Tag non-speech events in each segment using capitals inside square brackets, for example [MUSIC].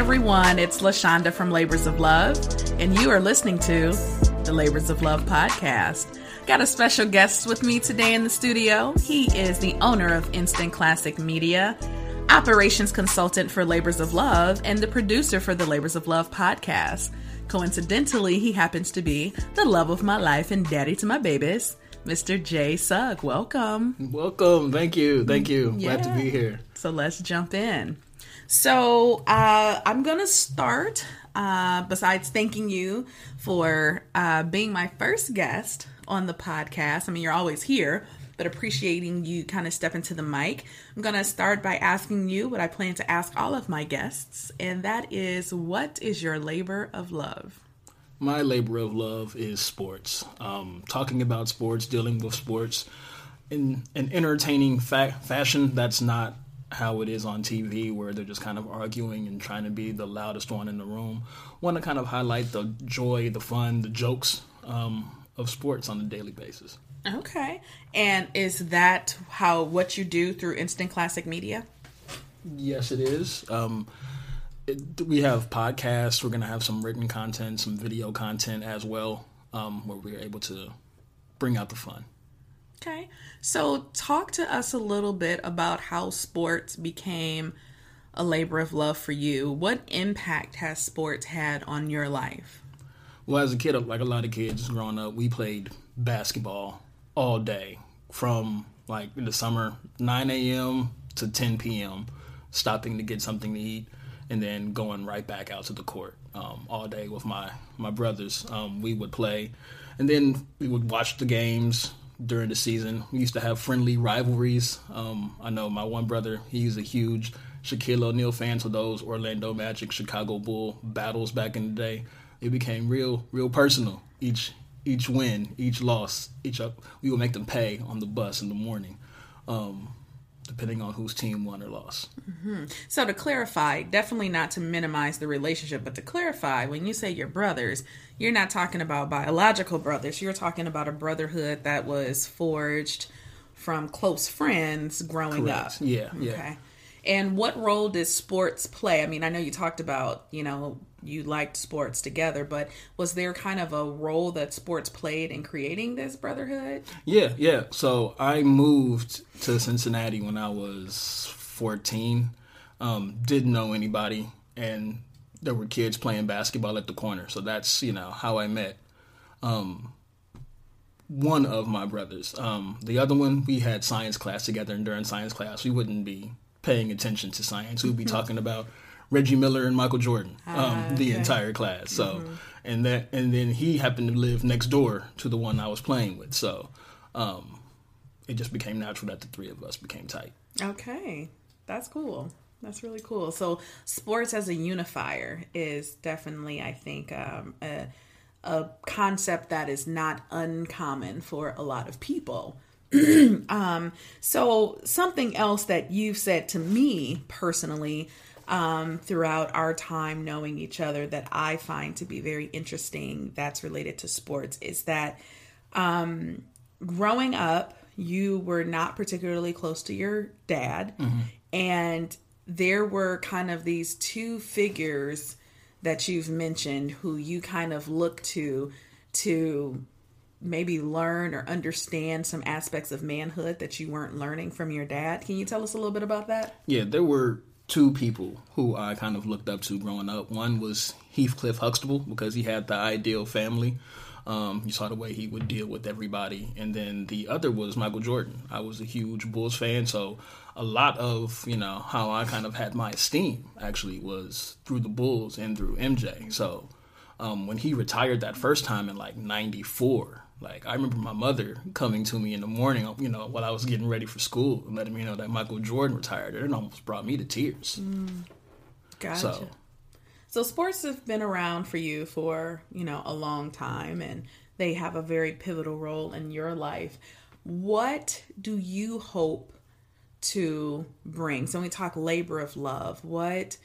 everyone. It's LaShonda from Labors of Love, and you are listening to the Labors of Love podcast. Got a special guest with me today in the studio. He is the owner of Instant Classic Media, operations consultant for Labors of Love, and the producer for the Labors of Love podcast. Coincidentally, he happens to be the love of my life and daddy to my babies, Mr. Jay Sugg. Welcome. Welcome. Thank you. Thank you. Yeah. Glad to be here. So let's jump in. So uh, I'm going to start, uh, besides thanking you for uh, being my first guest on the podcast. I mean, you're always here, but appreciating you kind of step into the mic. I'm going to start by asking you what I plan to ask all of my guests, and that is what is your labor of love? My labor of love is sports. Um, talking about sports, dealing with sports in an entertaining fa- fashion that's not how it is on TV, where they're just kind of arguing and trying to be the loudest one in the room. Want to kind of highlight the joy, the fun, the jokes um, of sports on a daily basis. Okay, and is that how what you do through Instant Classic Media? Yes, it is. Um, it, we have podcasts. We're going to have some written content, some video content as well, um, where we're able to bring out the fun. Okay. So, talk to us a little bit about how sports became a labor of love for you. What impact has sports had on your life? Well, as a kid, like a lot of kids growing up, we played basketball all day from like in the summer, 9 a.m. to 10 p.m., stopping to get something to eat, and then going right back out to the court um, all day with my, my brothers. Um, we would play, and then we would watch the games, during the season. We used to have friendly rivalries. Um, I know my one brother, he's a huge Shaquille O'Neal fan, so those Orlando Magic, Chicago Bull battles back in the day, it became real, real personal. Each each win, each loss, each up, we would make them pay on the bus in the morning. Um, depending on whose team won or lost. Mm-hmm. So to clarify, definitely not to minimize the relationship, but to clarify, when you say your brothers, you're not talking about biological brothers. You're talking about a brotherhood that was forged from close friends growing Correct. up. Yeah, yeah. And what role does sports play? I mean, I know you talked about, you know, you liked sports together, but was there kind of a role that sports played in creating this brotherhood? Yeah, yeah. So I moved to Cincinnati when I was 14. Um, didn't know anybody, and there were kids playing basketball at the corner. So that's you know how I met um, one of my brothers. Um, the other one, we had science class together, and during science class, we wouldn't be paying attention to science. We'd be talking about Reggie Miller and Michael Jordan um, uh, the entire class. So, mm-hmm. and that, and then he happened to live next door to the one I was playing with. So, um, it just became natural that the three of us became tight. Okay, that's cool. That's really cool. So, sports as a unifier is definitely, I think, um, a, a concept that is not uncommon for a lot of people. [CLEARS THROAT] um, so, something else that you've said to me personally um, throughout our time knowing each other that I find to be very interesting that's related to sports is that um, growing up, you were not particularly close to your dad. Mm-hmm. And there were kind of these two figures that you've mentioned who you kind of look to to maybe learn or understand some aspects of manhood that you weren't learning from your dad. Can you tell us a little bit about that? Yeah, there were two people who I kind of looked up to growing up. One was Heathcliff Huxtable because he had the ideal family. Um, you saw the way he would deal with everybody. And then the other was Michael Jordan. I was a huge Bulls fan, so a lot of, you know, how I kind of had my esteem actually was through the Bulls and through MJ. So um, when he retired that first time in like 94, like I remember my mother coming to me in the morning, you know, while I was getting ready for school and letting me know that Michael Jordan retired. It almost brought me to tears. Mm, gotcha. So, so sports have been around for you for you know a long time, and they have a very pivotal role in your life. What do you hope to bring? So when we talk labor of love, what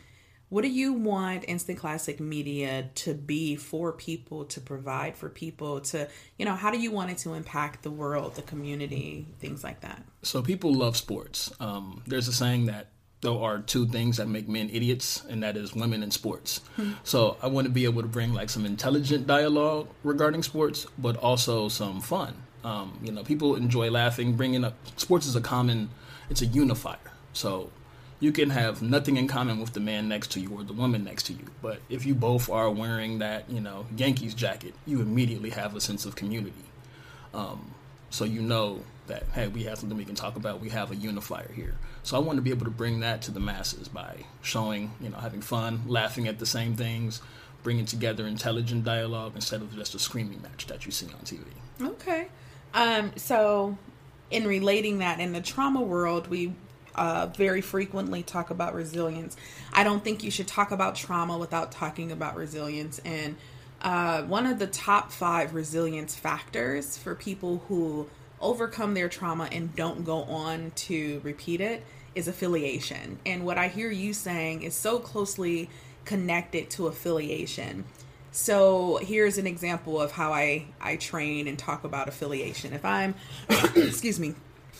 what do you want instant classic media to be for people to provide for people to you know how do you want it to impact the world the community things like that so people love sports um, there's a saying that there are two things that make men idiots, and that is women and sports. So I want to be able to bring like some intelligent dialogue regarding sports, but also some fun. Um, you know, people enjoy laughing. Bringing up sports is a common, it's a unifier. So you can have nothing in common with the man next to you or the woman next to you, but if you both are wearing that, you know, Yankees jacket, you immediately have a sense of community. Um, so you know that hey, we have something we can talk about. We have a unifier here. So I want to be able to bring that to the masses by showing, you know, having fun, laughing at the same things, bringing together intelligent dialogue instead of just a screaming match that you see on TV. Okay. Um, so, in relating that in the trauma world, we uh, very frequently talk about resilience. I don't think you should talk about trauma without talking about resilience. And uh, one of the top five resilience factors for people who overcome their trauma and don't go on to repeat it is affiliation. And what I hear you saying is so closely connected to affiliation. So here's an example of how I, I train and talk about affiliation. If I'm, [COUGHS] excuse me,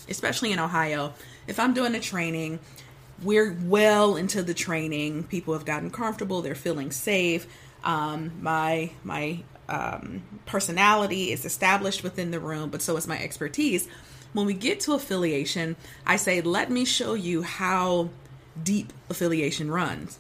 especially in Ohio, if I'm doing a training, we're well into the training. People have gotten comfortable. They're feeling safe. Um, my my um, personality is established within the room, but so is my expertise. When we get to affiliation, I say, "Let me show you how deep affiliation runs."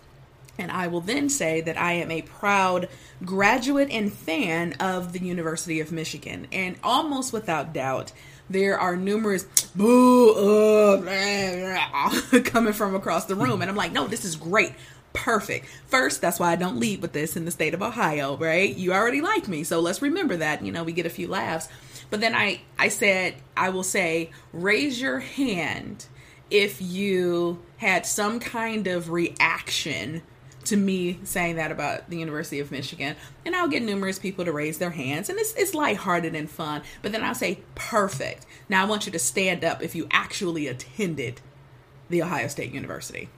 And I will then say that I am a proud graduate and fan of the University of Michigan. And almost without doubt, there are numerous boo uh, blah, blah, [LAUGHS] coming from across the room. And I'm like, no, this is great. Perfect. First, that's why I don't lead with this in the state of Ohio, right? You already like me, so let's remember that. You know, we get a few laughs. But then I, I said, I will say, raise your hand if you had some kind of reaction to me saying that about the University of Michigan. And I'll get numerous people to raise their hands, and it's, it's lighthearted and fun. But then I'll say, perfect. Now I want you to stand up if you actually attended the Ohio State University.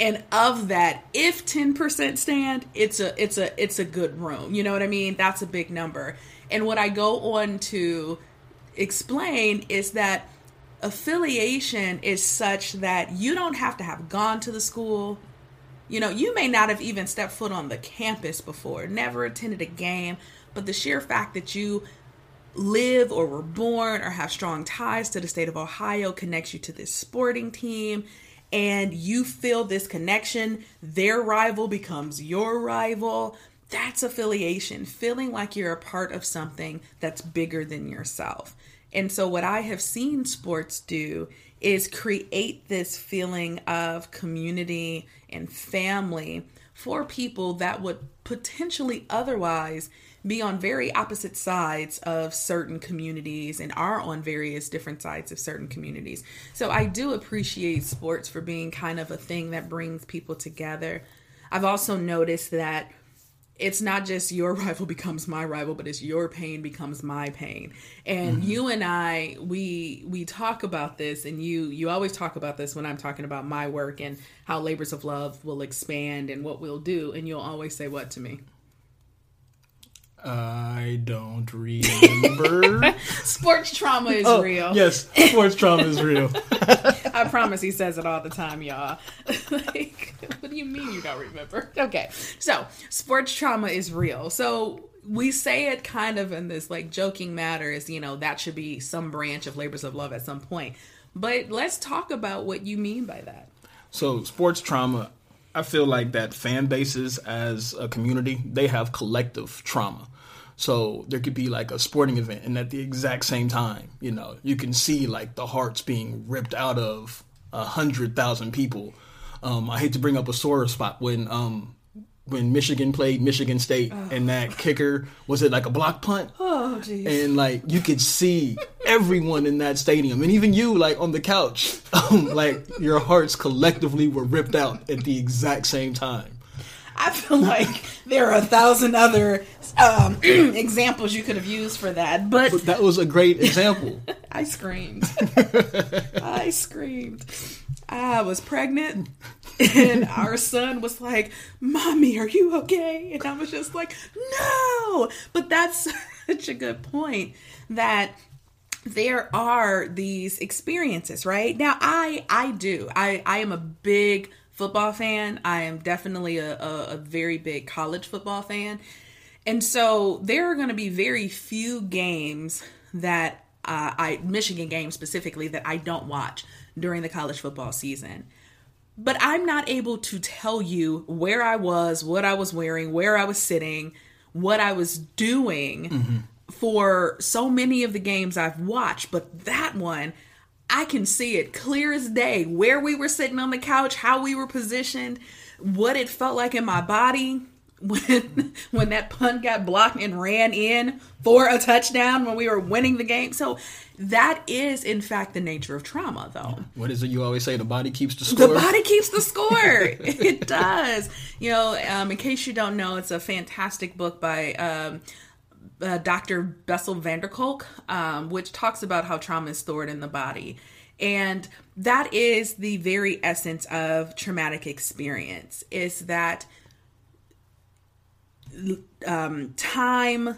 And of that, if 10% stand, it's a it's a it's a good room. You know what I mean? That's a big number. And what I go on to explain is that affiliation is such that you don't have to have gone to the school, you know, you may not have even stepped foot on the campus before, never attended a game, but the sheer fact that you live or were born or have strong ties to the state of Ohio connects you to this sporting team and you feel this connection, their rival becomes your rival. That's affiliation, feeling like you're a part of something that's bigger than yourself. And so, what I have seen sports do is create this feeling of community and family for people that would potentially otherwise be on very opposite sides of certain communities and are on various different sides of certain communities. So I do appreciate sports for being kind of a thing that brings people together. I've also noticed that it's not just your [LAUGHS] rival becomes my rival but it's your pain becomes my pain and mm-hmm. you and i we we talk about this and you you always talk about this when i'm talking about my work and how labors of love will expand and what we'll do and you'll always say what to me I don't remember. [LAUGHS] sports trauma is oh, real. Yes, sports trauma is real. [LAUGHS] I promise he says it all the time, y'all. [LAUGHS] like, what do you mean you don't remember? Okay, so sports trauma is real. So we say it kind of in this like joking matter is you know that should be some branch of labors of love at some point. But let's talk about what you mean by that. So sports trauma I feel like that fan bases as a community, they have collective trauma. So there could be like a sporting event, and at the exact same time, you know, you can see like the hearts being ripped out of a hundred thousand people. Um, I hate to bring up a sore spot when um, when Michigan played Michigan State oh. and that kicker was it like a block punt? Oh, jeez. And like you could see everyone in that stadium, and even you, like on the couch, [LAUGHS] um, like your hearts collectively were ripped out at the exact same time. I feel like there are a thousand other um, [CLEARS THROAT] examples you could have used for that, but, but that was a great example. [LAUGHS] I screamed. [LAUGHS] I screamed. I was pregnant, and our son was like, "Mommy, are you okay?" And I was just like, "No." But that's [LAUGHS] such a good point that there are these experiences, right? Now I I do. I I am a big football fan. I am definitely a, a, a very big college football fan. And so there are going to be very few games that uh, I Michigan games specifically that I don't watch during the college football season. But I'm not able to tell you where I was, what I was wearing, where I was sitting, what I was doing mm-hmm. for so many of the games I've watched. But that one, I can see it clear as day where we were sitting on the couch, how we were positioned, what it felt like in my body [LAUGHS] when when that punt got blocked and ran in for a touchdown when we were winning the game. So that is in fact the nature of trauma though. What is it you always say the body keeps the score? The body keeps the score. [LAUGHS] it does. You know, um, in case you don't know, it's a fantastic book by um, uh, Dr. Bessel van der Kolk, um, which talks about how trauma is stored in the body. And that is the very essence of traumatic experience is that um, time,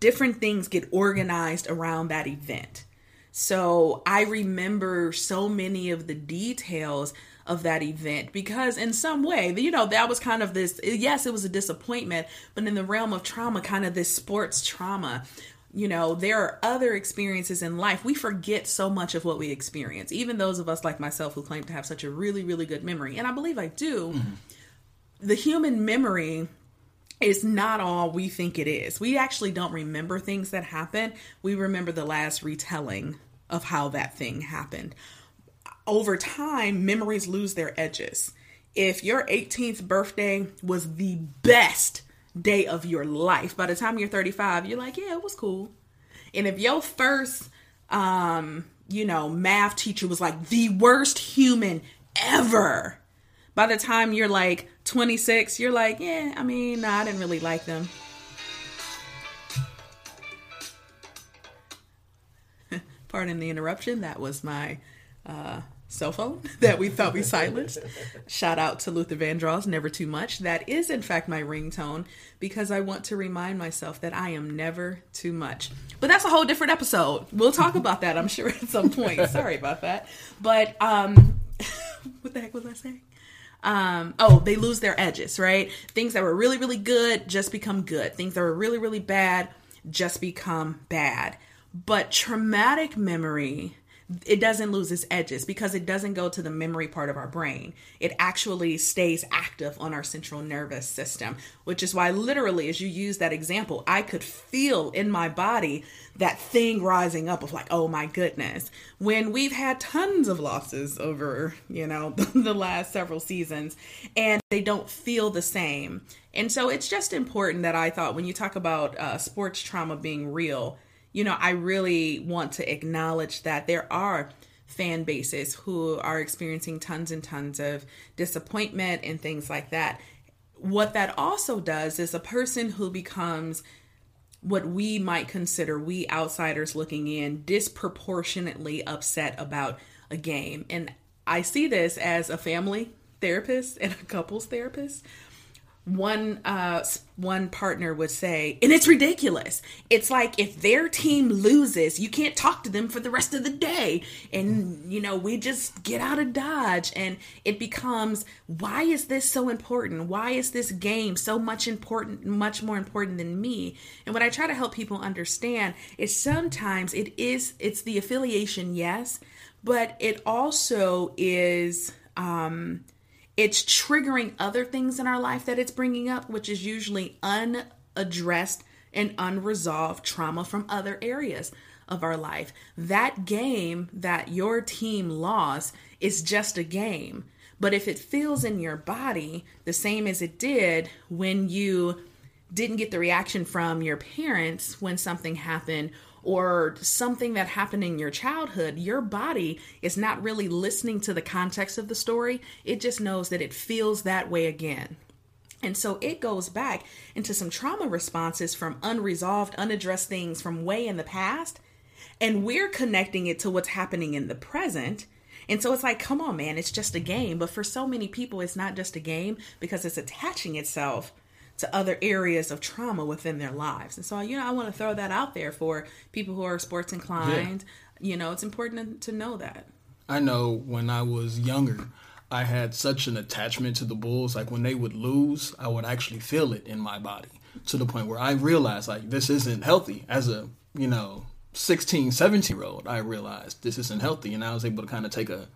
different things get organized around that event. So I remember so many of the details of that event because in some way you know that was kind of this yes it was a disappointment but in the realm of trauma kind of this sports trauma you know there are other experiences in life we forget so much of what we experience even those of us like myself who claim to have such a really really good memory and i believe i do mm-hmm. the human memory is not all we think it is. We actually don't remember things that happen. We remember the last retelling of how that thing happened. Over time, memories lose their edges. If your 18th birthday was the best day of your life, by the time you're 35, you're like, yeah, it was cool. And if your first um, you know, math teacher was like the worst human ever, by the time you're like 26, you're like, yeah, I mean, nah, I didn't really like them. [LAUGHS] Pardon the interruption. That was my uh, cell phone [LAUGHS] that we thought we silenced. Shout out to Luther Vandross, never too much. That is, in fact, my ringtone because I want to remind myself that I am never too much. But that's a whole different episode. We'll talk [LAUGHS] about that, I'm sure, at some point. Sorry about that. But um, [LAUGHS] what the heck was I saying? um, oh, they lose their edges, right? Things that were really, really good just become good. Things that were really, really bad just become bad. But traumatic memory it doesn't lose its edges because it doesn't go to the memory part of our brain. It actually stays active on our central nervous system, which is why, literally, as you use that example, I could feel in my body that thing rising up of like, oh my goodness. When we've had tons of losses over, you know, [LAUGHS] the last several seasons and they don't feel the same. And so it's just important that I thought when you talk about uh, sports trauma being real, you know, I really want to acknowledge that there are fan bases who are experiencing tons and tons of disappointment and things like that. What that also does is a person who becomes what we might consider, we outsiders looking in, disproportionately upset about a game. And I see this as a family therapist and a couples therapist one uh one partner would say and it's ridiculous. It's like if their team loses you can't talk to them for the rest of the day. And you know we just get out of dodge and it becomes why is this so important? Why is this game so much important much more important than me? And what i try to help people understand is sometimes it is it's the affiliation yes but it also is um it's triggering other things in our life that it's bringing up, which is usually unaddressed and unresolved trauma from other areas of our life. That game that your team lost is just a game. But if it feels in your body the same as it did when you didn't get the reaction from your parents when something happened or something that happened in your childhood, your body is not really listening to the context of the story. It just knows that it feels that way again. And so it goes back into some trauma responses from unresolved, unaddressed things from way in the past. And we're connecting it to what's happening in the present. And so it's like, come on, man, it's just a game. But for so many people, it's not just a game because it's attaching itself to other areas of trauma within their lives. And so, you know, I want to throw that out there for people who are sports inclined. Yeah. You know, it's important to know that. I know when I was younger, I had such an attachment to the Bulls. Like when they would lose, I would actually feel it in my body to the point where I realized like this isn't healthy. As a, you know, 16, 17 year old, I realized this isn't healthy. And I was able to kind of take a,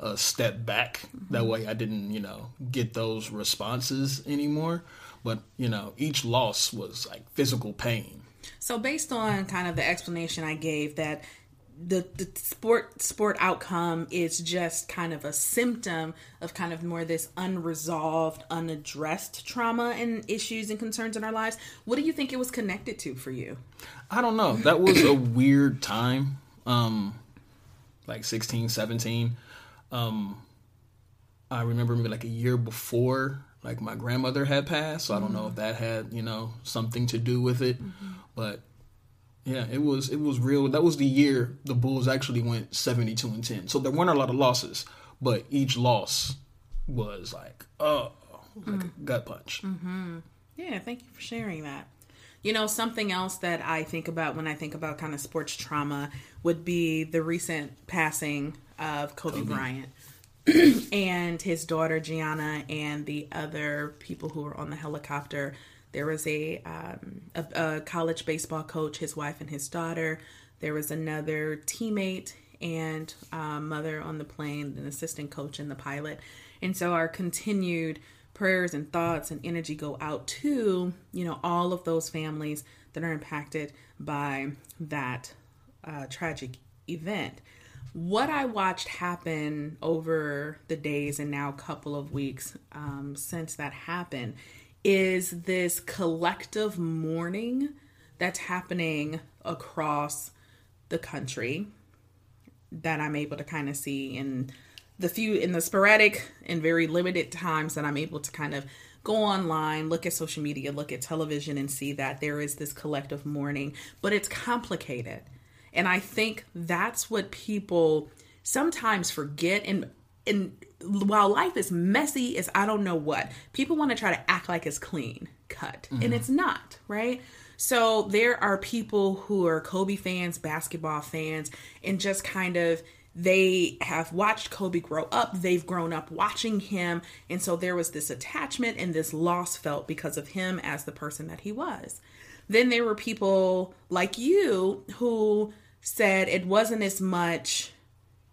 a step back. That mm-hmm. way I didn't, you know, get those responses anymore. But, you know, each loss was like physical pain. So based on kind of the explanation I gave that the, the sport sport outcome is just kind of a symptom of kind of more this unresolved unaddressed trauma and issues and concerns in our lives what do you think it was connected to for you? I don't know. That was a [COUGHS] weird time. Um like 16 17 um i remember maybe like a year before like my grandmother had passed. So I don't know if that had you know something to do with it, mm-hmm. but yeah, it was it was real. That was the year the Bulls actually went seventy two and ten. So there weren't a lot of losses, but each loss was like oh like mm. a gut punch. Mm-hmm. Yeah, thank you for sharing that. You know, something else that I think about when I think about kind of sports trauma would be the recent passing of Kobe, Kobe. Bryant. And his daughter Gianna and the other people who were on the helicopter. There was a, um, a, a college baseball coach, his wife and his daughter. There was another teammate and uh, mother on the plane, an assistant coach and the pilot. And so our continued prayers and thoughts and energy go out to you know all of those families that are impacted by that uh, tragic event what I watched happen over the days and now a couple of weeks um, since that happened is this collective mourning that's happening across the country that I'm able to kind of see in the few in the sporadic and very limited times that I'm able to kind of go online, look at social media, look at television and see that there is this collective mourning, but it's complicated and I think that's what people sometimes forget. And and while life is messy as I don't know what, people want to try to act like it's clean cut. Mm-hmm. And it's not, right? So there are people who are Kobe fans, basketball fans, and just kind of they have watched Kobe grow up. They've grown up watching him. And so there was this attachment and this loss felt because of him as the person that he was. Then there were people like you who said it wasn't as much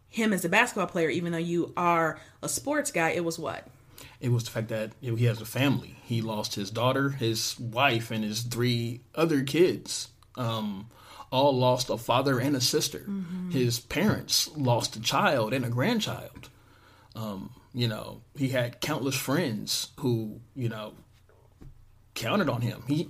him as a basketball player, even though you are a sports guy. It was what? It was the fact that you know, he has a family. He lost his daughter, his wife, and his three other kids. Um, all lost a father and a sister. Mm-hmm. His parents lost a child and a grandchild. Um, you know, he had countless friends who, you know, counted on him. He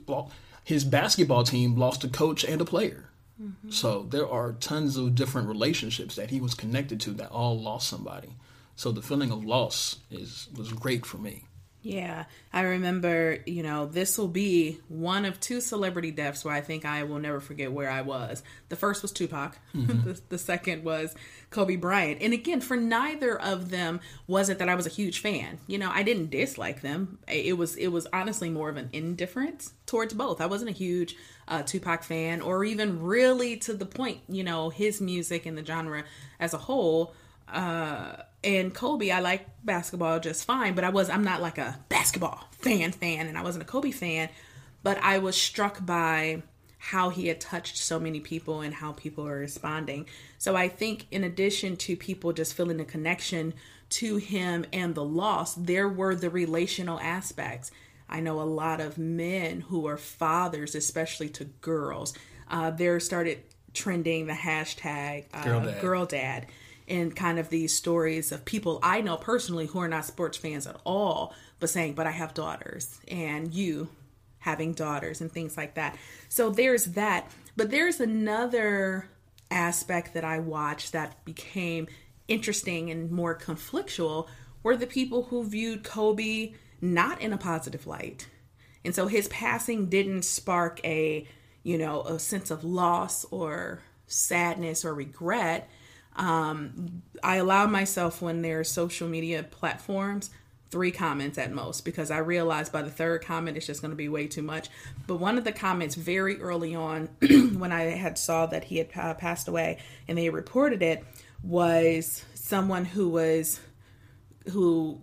his basketball team lost a coach and a player. Mm-hmm. So there are tons of different relationships that he was connected to that all lost somebody. So the feeling of loss is was great for me. Yeah, I remember, you know, this will be one of two celebrity deaths where I think I will never forget where I was. The first was Tupac, mm-hmm. [LAUGHS] the, the, second was Kobe Bryant. And again, for neither of them was it that I was a huge fan. You know, I didn't dislike them. It was it was honestly more of an indifference towards both. I wasn't a huge uh, Tupac fan or even really to the point, you know, his music and the genre as a whole. Uh, and Kobe, I like basketball just fine, but I was I'm not like a basketball fan fan, and I wasn't a Kobe fan, but I was struck by how he had touched so many people and how people are responding. So I think in addition to people just feeling a connection to him and the loss, there were the relational aspects. I know a lot of men who are fathers, especially to girls. Uh, there started trending the hashtag uh, girl, dad. girl dad and kind of these stories of people I know personally who are not sports fans at all, but saying, but I have daughters, and you having daughters, and things like that. So there's that. But there's another aspect that I watched that became interesting and more conflictual were the people who viewed Kobe not in a positive light. And so his passing didn't spark a, you know, a sense of loss or sadness or regret um, I allow myself when there are social media platforms three comments at most because I realized by the third comment it's just going to be way too much. But one of the comments very early on [CLEARS THROAT] when I had saw that he had uh, passed away and they reported it was someone who was who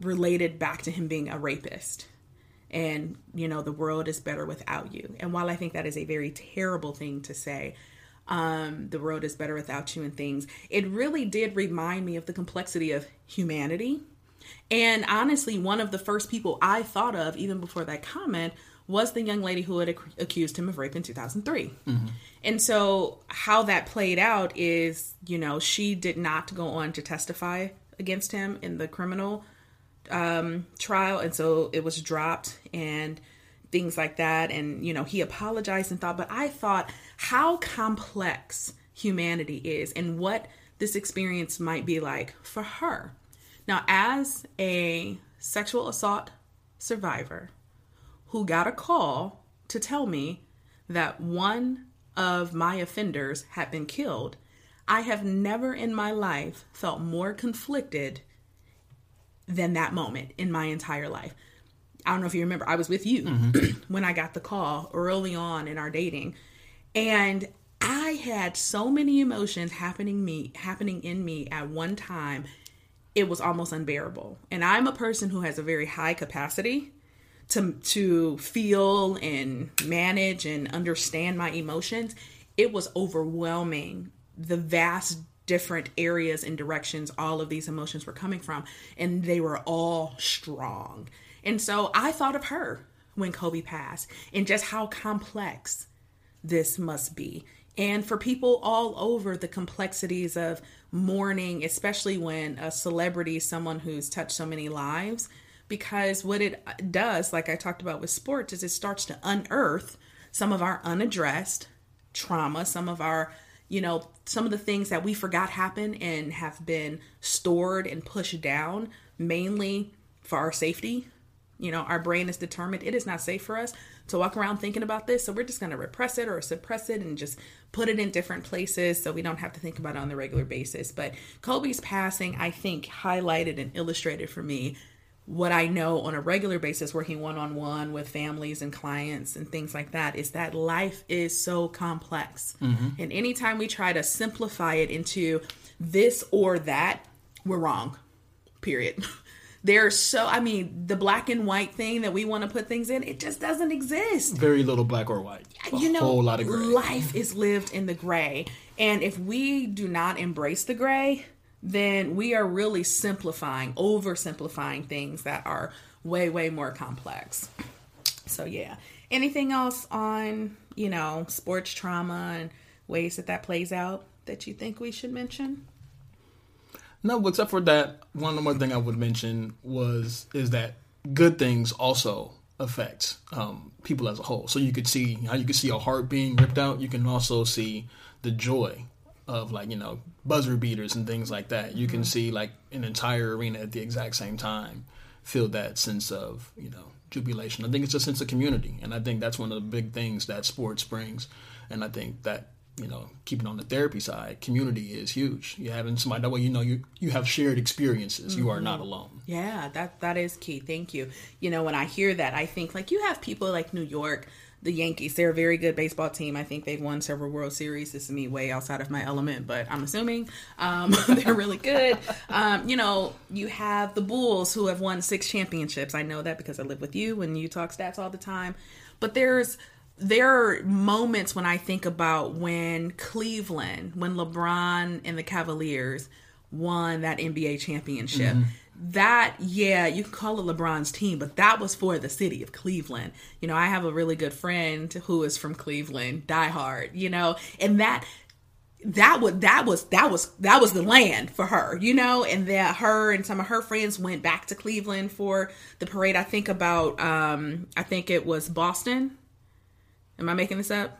related back to him being a rapist and you know the world is better without you and while i think that is a very terrible thing to say um, the world is better without you and things it really did remind me of the complexity of humanity and honestly one of the first people i thought of even before that comment was the young lady who had ac- accused him of rape in 2003 mm-hmm. and so how that played out is you know she did not go on to testify against him in the criminal um, trial, and so it was dropped and things like that. And you know, he apologized and thought, but I thought how complex humanity is and what this experience might be like for her. Now, as a sexual assault survivor who got a call to tell me that one of my offenders had been killed, I have never in my life felt more conflicted than that moment in my entire life. I don't know if you remember, I was with you mm-hmm. [CLEARS THROAT] when I got the call early on in our dating. And I had so many emotions happening me happening in me at one time. It was almost unbearable. And I'm a person who has a very high capacity to to feel and manage and understand my emotions. It was overwhelming the vast different areas and directions all of these emotions were coming from and they were all strong and so i thought of her when kobe passed and just how complex this must be and for people all over the complexities of mourning especially when a celebrity someone who's touched so many lives because what it does like i talked about with sports is it starts to unearth some of our unaddressed trauma some of our you know, some of the things that we forgot happen and have been stored and pushed down mainly for our safety. You know, our brain is determined it is not safe for us to walk around thinking about this. So we're just going to repress it or suppress it and just put it in different places so we don't have to think about it on the regular basis. But Kobe's passing, I think, highlighted and illustrated for me what I know on a regular basis, working one on one with families and clients and things like that, is that life is so complex. Mm-hmm. And anytime we try to simplify it into this or that, we're wrong. Period. [LAUGHS] There's so, I mean, the black and white thing that we want to put things in, it just doesn't exist. Very little black or white. A you know, whole lot of gray. Life is lived in the gray. And if we do not embrace the gray, then we are really simplifying, oversimplifying things that are way, way more complex. So, yeah. Anything else on, you know, sports trauma and ways that that plays out that you think we should mention? No, except for that, one more thing I would mention was is that good things also affect um, people as a whole. So you could see how you could see a heart being ripped out. You can also see the joy of like you know buzzer beaters and things like that. You mm-hmm. can see like an entire arena at the exact same time feel that sense of you know jubilation. I think it's a sense of community, and I think that's one of the big things that sports brings. And I think that you know keeping on the therapy side, community is huge. You having somebody that way you know you you have shared experiences. Mm-hmm. You are not mm-hmm. alone. Yeah, that that is key. Thank you. You know when I hear that, I think like you have people like New York the Yankees. They're a very good baseball team. I think they've won several World Series. This is me way outside of my element, but I'm assuming um, [LAUGHS] they're really good. Um, you know, you have the Bulls who have won six championships. I know that because I live with you and you talk stats all the time. But there's there are moments when I think about when Cleveland, when LeBron and the Cavaliers won that NBA championship. Mm-hmm. That yeah you can call it lebron's team but that was for the city of cleveland. You know i have a really good friend who is from cleveland die hard you know and that that was that was that was that was the land for her you know and that her and some of her friends went back to cleveland for the parade. I think about um i think it was boston am i making this up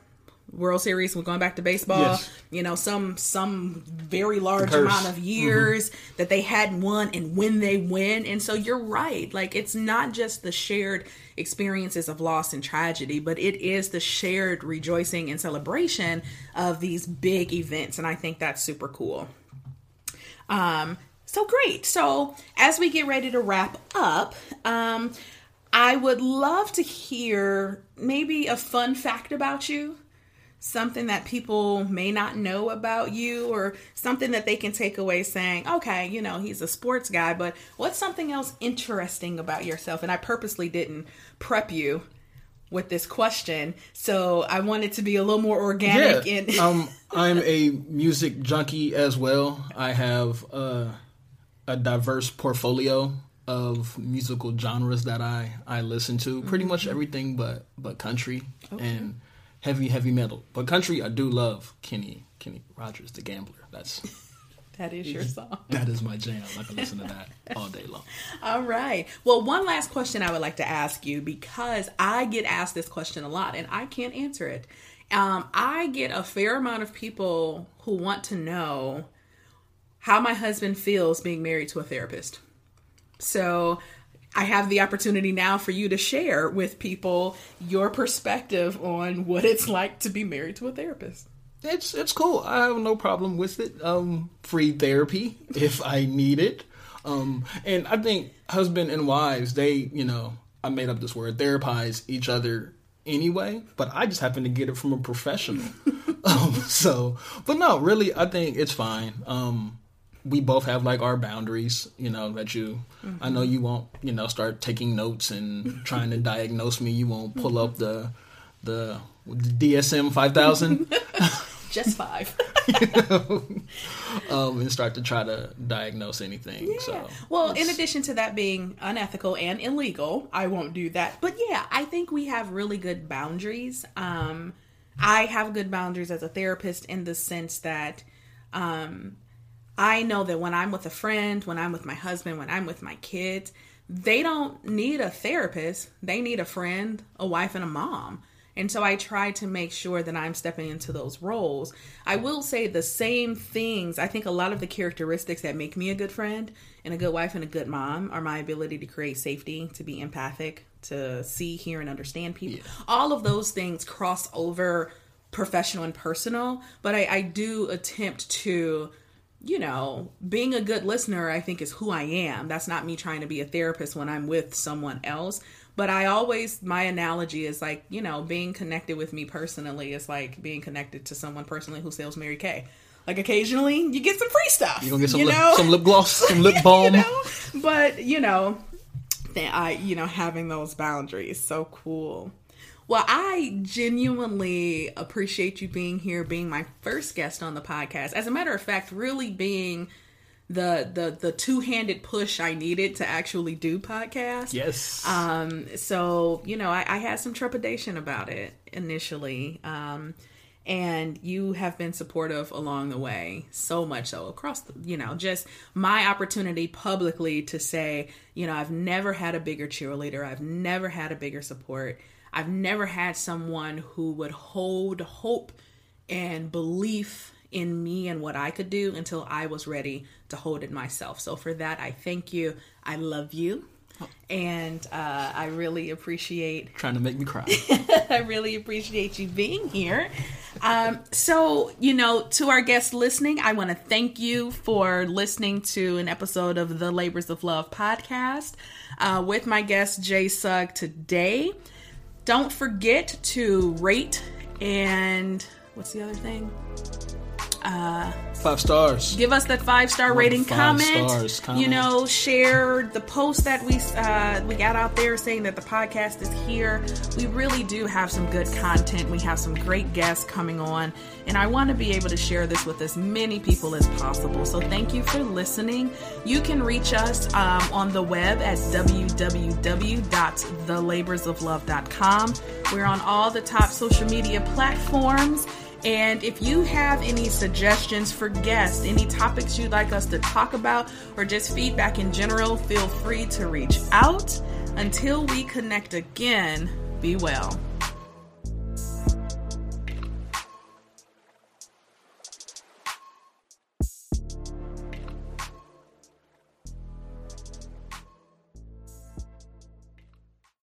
World Series, we're going back to baseball. Yes. You know, some some very large amount of years mm-hmm. that they hadn't won, and when they win, and so you're right. Like it's not just the shared experiences of loss and tragedy, but it is the shared rejoicing and celebration of these big events, and I think that's super cool. Um, So great. So as we get ready to wrap up, um, I would love to hear maybe a fun fact about you, something that people may not know about you, or something that they can take away saying, okay, you know, he's a sports guy, but what's something else interesting about yourself? And I purposely didn't prep you with this question, so I wanted to be a little more organic. Yeah, And um, [LAUGHS] I'm a music junkie as well. I have uh, a diverse portfolio of musical genres that I I listen to. Pretty Mm-hmm. much everything, but but country and heavy heavy metal. But country, I do love Kenny Kenny Rogers, the Gambler. That's [LAUGHS] that is your song. that is my jam. I can listen to that all day long. [LAUGHS] All right. Well, one last question I would like to ask you because I get asked this question a lot and I can't answer it. Um, I get a fair amount of people who want to know how my husband feels being married to a therapist. So I have the opportunity now for you to share with people your perspective on what it's like to be married to a therapist. It's it's cool. I have no problem with it. Um, free therapy [LAUGHS] if I need it. Um, and I think husband and wives, they, you know, I made up this word, therapize each other anyway. But I just happen to get it from a professional. [LAUGHS] um, so, but no, really, I think it's fine. Um, we both have like our boundaries, you know, that you, I know you won't, you know, start taking notes and trying to diagnose me. You won't pull up the, the, the DSM 5000 [LAUGHS] Just five. you [LAUGHS] know? um, and start to try to diagnose anything. So, Well, in addition to that being unethical and illegal, I won't do that. But yeah, I think we have really good boundaries. Um, I have good boundaries as a therapist in the sense that um, I know that when I'm with a friend, when I'm with my husband, when I'm with my kids, they don't need a therapist. They need a friend, a wife, and a mom. And so I try to make sure that I'm stepping into those roles. I will say the same things. I think a lot of the characteristics that make me a good friend and a good wife and a good mom are my ability to create safety, to be empathic, to see, hear, and understand people. All of those things cross over professional and personal, but I, I do attempt to you know, being a good listener, I think, is who I am. That's not me trying to be a therapist when I'm with someone else. But I always, my analogy is like, you know, being connected with me personally is like being connected to someone personally who sells Mary Kay. Like occasionally you get some free stuff. You're gonna get some, you lip, know? some lip gloss, [LAUGHS] some lip balm. you know? But, you know, I, you know, having those boundaries. So cool. Well, I genuinely appreciate you being here, being my first guest on the podcast. As a matter of fact, really being the the the two handed push I needed to actually do podcast. Yes. Um, so you know, I, I had some trepidation about it initially. Um, and you have been supportive along the way so much so across the, you know just my opportunity publicly to say you know i've never had a bigger cheerleader i've never had a bigger support i've never had someone who would hold hope and belief in me and what i could do until i was ready to hold it myself so for that i thank you i love you and uh, i really appreciate Trying to make me cry. [LAUGHS] I really appreciate you being here. Um, so, you know, to our guests listening, I want to thank you for listening to an episode of the Labors of Love podcast uh, with my guest, Jay Sugg, today. Don't forget to rate and what's the other thing? Five stars. give us that five star rating five comment. stars, comment. You know, share the post that we uh, we got out there saying that the podcast is here. We really do have some good content. We have some great guests coming on, and I want to be able to share this with as many people as possible. So thank you for listening. You can reach us um, on the web at www.thelaborsoflove.com. We're on all the top social media platforms. And if you have any suggestions for guests, any topics you'd like us to talk about, or just feedback in general, feel free to reach out. Until we connect again, be well.